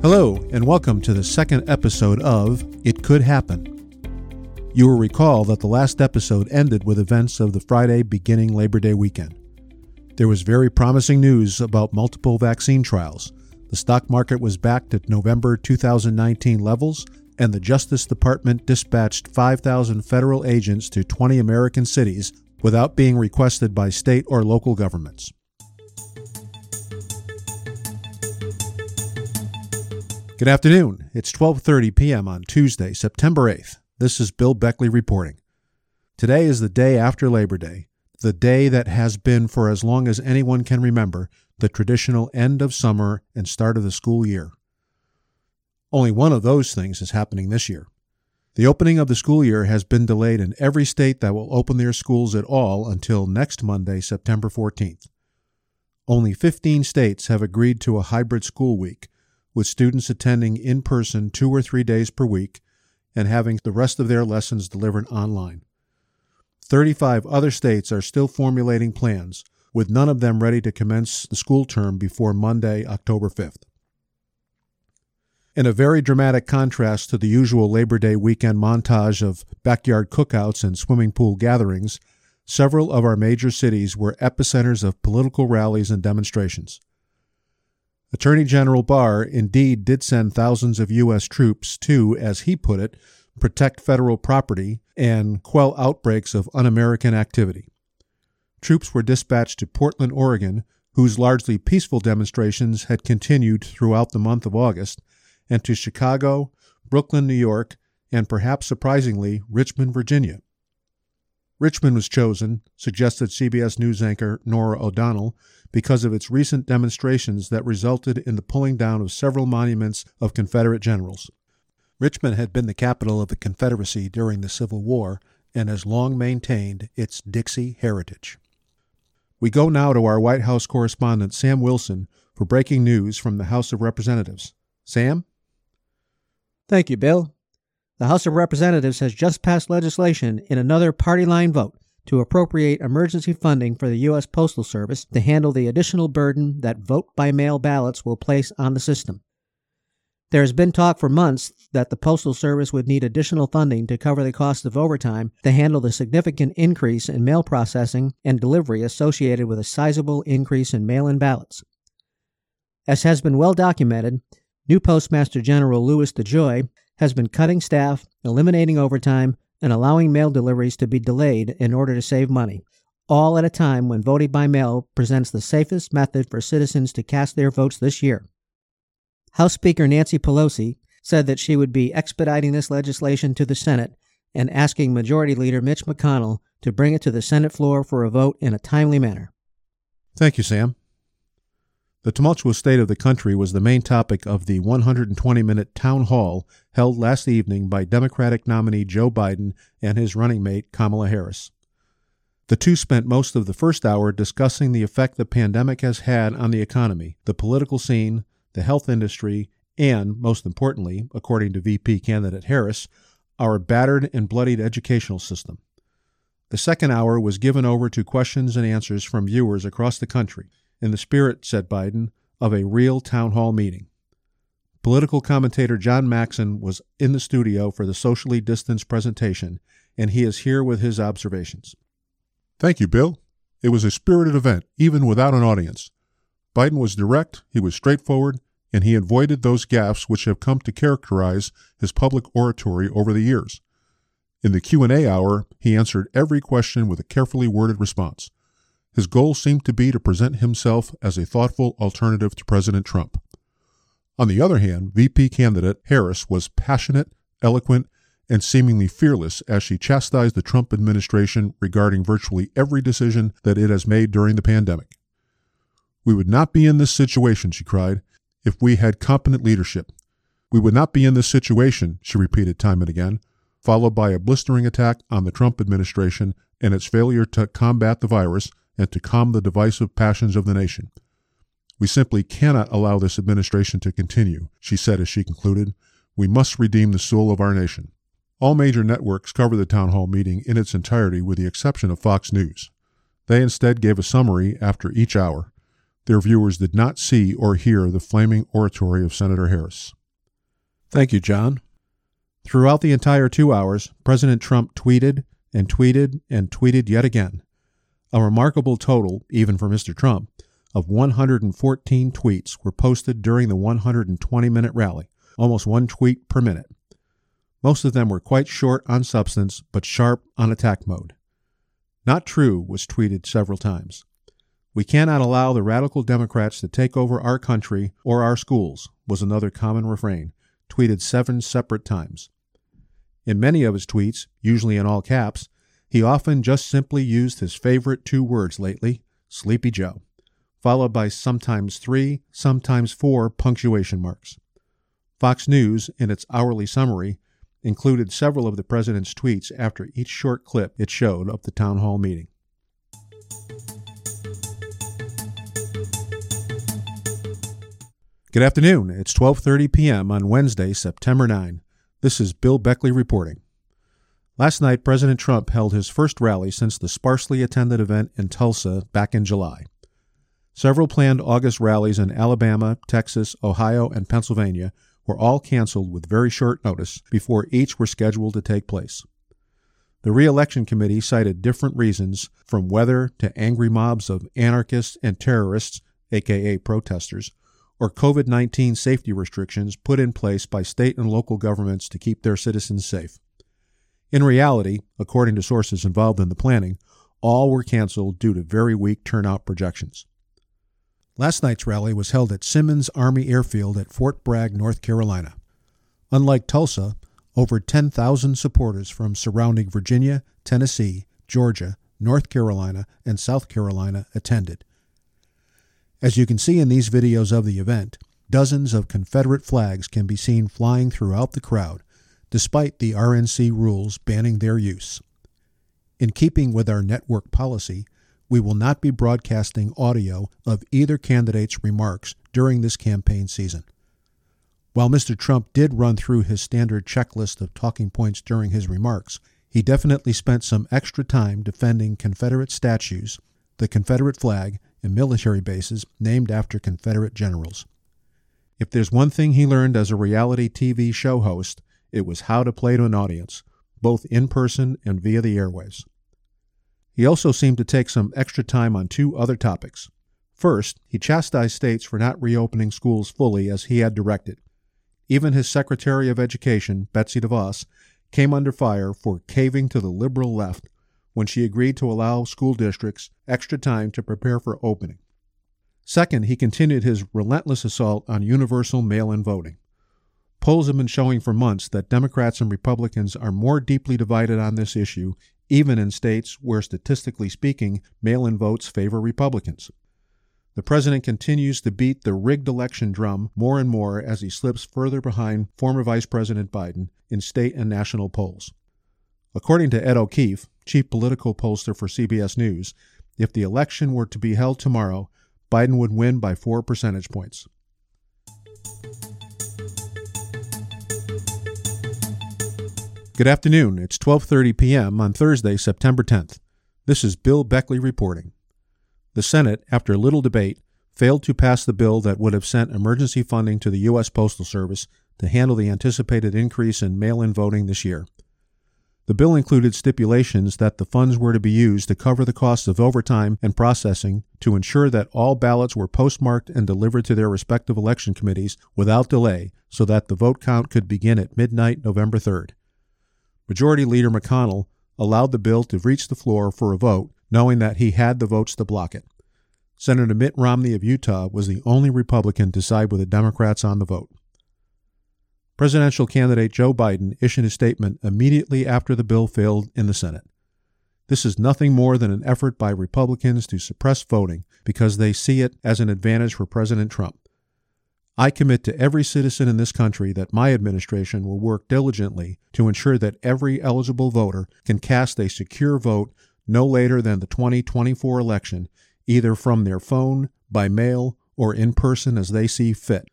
Hello, and welcome to the second episode of It Could Happen. You will recall that the last episode ended with events of the Friday beginning Labor Day weekend. There was very promising news about multiple vaccine trials. The stock market was back to November 2019 levels, and the Justice Department dispatched 5,000 federal agents to 20 American cities without being requested by state or local governments. Good afternoon. It's 12:30 p.m. on Tuesday, September 8th. This is Bill Beckley reporting. Today is the day after Labor Day, the day that has been for as long as anyone can remember, the traditional end of summer and start of the school year. Only one of those things is happening this year. The opening of the school year has been delayed in every state that will open their schools at all until next Monday, September 14th. Only 15 states have agreed to a hybrid school week with students attending in person two or three days per week and having the rest of their lessons delivered online. 35 other states are still formulating plans, with none of them ready to commence the school term before Monday, October 5th. In a very dramatic contrast to the usual Labor Day weekend montage of backyard cookouts and swimming pool gatherings, several of our major cities were epicenters of political rallies and demonstrations. Attorney General Barr indeed did send thousands of U.S. troops to, as he put it, protect federal property and quell outbreaks of un American activity. Troops were dispatched to Portland, Oregon, whose largely peaceful demonstrations had continued throughout the month of August, and to Chicago, Brooklyn, New York, and perhaps surprisingly, Richmond, Virginia. Richmond was chosen, suggested CBS News anchor Norah O'Donnell, because of its recent demonstrations that resulted in the pulling down of several monuments of Confederate generals. Richmond had been the capital of the Confederacy during the Civil War and has long maintained its Dixie heritage. We go now to our White House correspondent Sam Wilson for breaking news from the House of Representatives. Sam? Thank you, Bill. The House of Representatives has just passed legislation in another party line vote to appropriate emergency funding for the U.S. Postal Service to handle the additional burden that vote by mail ballots will place on the system. There has been talk for months that the Postal Service would need additional funding to cover the cost of overtime to handle the significant increase in mail processing and delivery associated with a sizable increase in mail in ballots. As has been well documented, new Postmaster General Louis DeJoy has been cutting staff, eliminating overtime, and allowing mail deliveries to be delayed in order to save money, all at a time when voting by mail presents the safest method for citizens to cast their votes this year. House Speaker Nancy Pelosi said that she would be expediting this legislation to the Senate and asking Majority Leader Mitch McConnell to bring it to the Senate floor for a vote in a timely manner. Thank you, Sam. The tumultuous state of the country was the main topic of the 120 minute town hall held last evening by Democratic nominee Joe Biden and his running mate Kamala Harris. The two spent most of the first hour discussing the effect the pandemic has had on the economy, the political scene, the health industry, and, most importantly, according to VP candidate Harris, our battered and bloodied educational system. The second hour was given over to questions and answers from viewers across the country in the spirit, said Biden, of a real town hall meeting. Political commentator John Maxon was in the studio for the socially distanced presentation, and he is here with his observations. Thank you, Bill. It was a spirited event, even without an audience. Biden was direct, he was straightforward, and he avoided those gaffes which have come to characterize his public oratory over the years. In the Q&A hour, he answered every question with a carefully worded response. His goal seemed to be to present himself as a thoughtful alternative to President Trump. On the other hand, VP candidate Harris was passionate, eloquent, and seemingly fearless as she chastised the Trump administration regarding virtually every decision that it has made during the pandemic. We would not be in this situation, she cried, if we had competent leadership. We would not be in this situation, she repeated time and again, followed by a blistering attack on the Trump administration and its failure to combat the virus and to calm the divisive passions of the nation. We simply cannot allow this administration to continue, she said as she concluded. We must redeem the soul of our nation. All major networks covered the town hall meeting in its entirety with the exception of Fox News. They instead gave a summary after each hour. their viewers did not see or hear the flaming oratory of Senator Harris. Thank you, John. Throughout the entire two hours, President Trump tweeted and tweeted and tweeted yet again. A remarkable total, even for Mr. Trump, of 114 tweets were posted during the 120 minute rally, almost one tweet per minute. Most of them were quite short on substance, but sharp on attack mode. Not true was tweeted several times. We cannot allow the radical Democrats to take over our country or our schools, was another common refrain, tweeted seven separate times. In many of his tweets, usually in all caps, he often just simply used his favorite two words lately, Sleepy Joe, followed by sometimes three, sometimes four punctuation marks. Fox News, in its hourly summary, included several of the president's tweets after each short clip it showed of the town hall meeting. Good afternoon. It's 12:30 p.m. on Wednesday, September 9. This is Bill Beckley reporting. Last night, President Trump held his first rally since the sparsely attended event in Tulsa back in July. Several planned August rallies in Alabama, Texas, Ohio, and Pennsylvania were all canceled with very short notice before each were scheduled to take place. The re-election committee cited different reasons from weather to angry mobs of anarchists and terrorists, aka protesters, or COVID 19 safety restrictions put in place by state and local governments to keep their citizens safe. In reality, according to sources involved in the planning, all were canceled due to very weak turnout projections. Last night's rally was held at Simmons Army Airfield at Fort Bragg, North Carolina. Unlike Tulsa, over 10,000 supporters from surrounding Virginia, Tennessee, Georgia, North Carolina, and South Carolina attended. As you can see in these videos of the event, dozens of Confederate flags can be seen flying throughout the crowd, despite the RNC rules banning their use. In keeping with our network policy, we will not be broadcasting audio of either candidate's remarks during this campaign season. While Mr. Trump did run through his standard checklist of talking points during his remarks, he definitely spent some extra time defending Confederate statues, the Confederate flag, and military bases named after Confederate generals. If there's one thing he learned as a reality TV show host, it was how to play to an audience, both in person and via the airways. He also seemed to take some extra time on two other topics. First, he chastised states for not reopening schools fully as he had directed. Even his Secretary of Education, Betsy DeVos, came under fire for caving to the liberal left when she agreed to allow school districts extra time to prepare for opening. Second, he continued his relentless assault on universal mail in voting. Polls have been showing for months that Democrats and Republicans are more deeply divided on this issue, even in states where, statistically speaking, mail in votes favor Republicans. The president continues to beat the rigged election drum more and more as he slips further behind former Vice President Biden in state and national polls. According to Ed O'Keefe, chief political pollster for CBS News, if the election were to be held tomorrow, Biden would win by four percentage points. Good afternoon. It's 12:30 p.m. on Thursday, September 10th. This is Bill Beckley reporting. The Senate, after little debate, failed to pass the bill that would have sent emergency funding to the U.S. Postal Service to handle the anticipated increase in mail-in voting this year. The bill included stipulations that the funds were to be used to cover the costs of overtime and processing to ensure that all ballots were postmarked and delivered to their respective election committees without delay so that the vote count could begin at midnight November 3rd. Majority Leader McConnell allowed the bill to reach the floor for a vote, knowing that he had the votes to block it. Senator Mitt Romney of Utah was the only Republican to side with the Democrats on the vote. Presidential candidate Joe Biden issued a statement immediately after the bill failed in the Senate. This is nothing more than an effort by Republicans to suppress voting because they see it as an advantage for President Trump. I commit to every citizen in this country that my administration will work diligently to ensure that every eligible voter can cast a secure vote no later than the 2024 election, either from their phone, by mail, or in person as they see fit.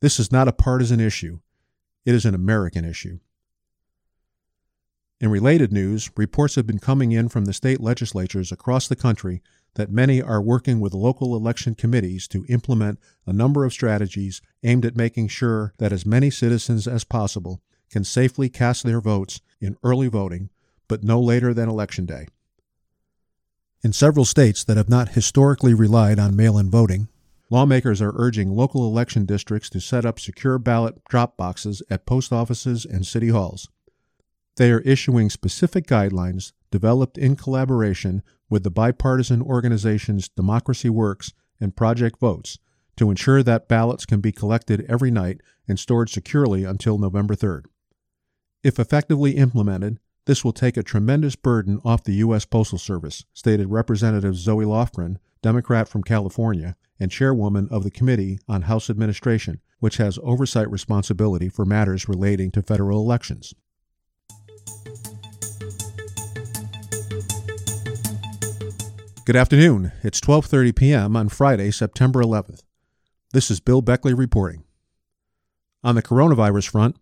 This is not a partisan issue, it is an American issue. In related news, reports have been coming in from the state legislatures across the country that many are working with local election committees to implement a number of strategies aimed at making sure that as many citizens as possible can safely cast their votes in early voting, but no later than Election Day. In several states that have not historically relied on mail in voting, lawmakers are urging local election districts to set up secure ballot drop boxes at post offices and city halls. They are issuing specific guidelines developed in collaboration with the bipartisan organizations Democracy Works and Project Votes to ensure that ballots can be collected every night and stored securely until November 3rd. If effectively implemented, this will take a tremendous burden off the U.S. Postal Service, stated Representative Zoe Lofgren, Democrat from California and chairwoman of the Committee on House Administration, which has oversight responsibility for matters relating to federal elections. Good afternoon. It's 12:30 p.m. on Friday, September 11th. This is Bill Beckley reporting. On the coronavirus front,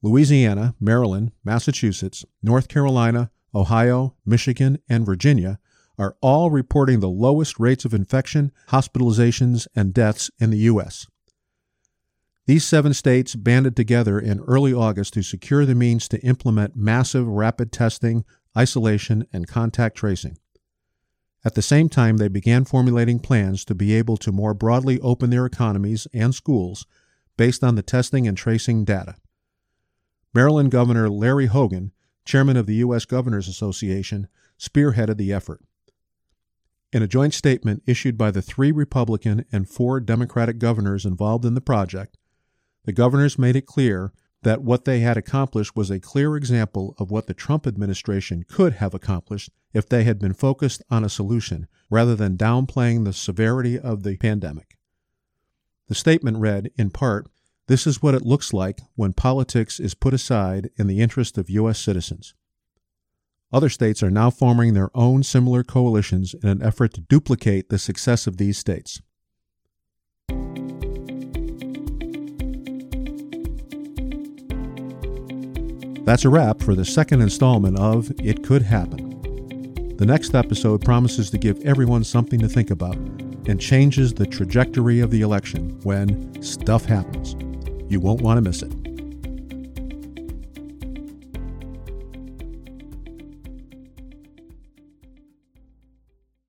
Louisiana, Maryland, Massachusetts, North Carolina, Ohio, Michigan, and Virginia are all reporting the lowest rates of infection, hospitalizations, and deaths in the U.S. These seven states banded together in early August to secure the means to implement massive rapid testing, isolation, and contact tracing. At the same time, they began formulating plans to be able to more broadly open their economies and schools based on the testing and tracing data. Maryland Governor Larry Hogan, chairman of the U.S. Governors Association, spearheaded the effort. In a joint statement issued by the three Republican and four Democratic governors involved in the project, the governors made it clear that what they had accomplished was a clear example of what the Trump administration could have accomplished if they had been focused on a solution rather than downplaying the severity of the pandemic. The statement read, in part, this is what it looks like when politics is put aside in the interest of U.S. citizens. Other states are now forming their own similar coalitions in an effort to duplicate the success of these states. That's a wrap for the second installment of It Could Happen. The next episode promises to give everyone something to think about and changes the trajectory of the election when stuff happens. You won't want to miss it.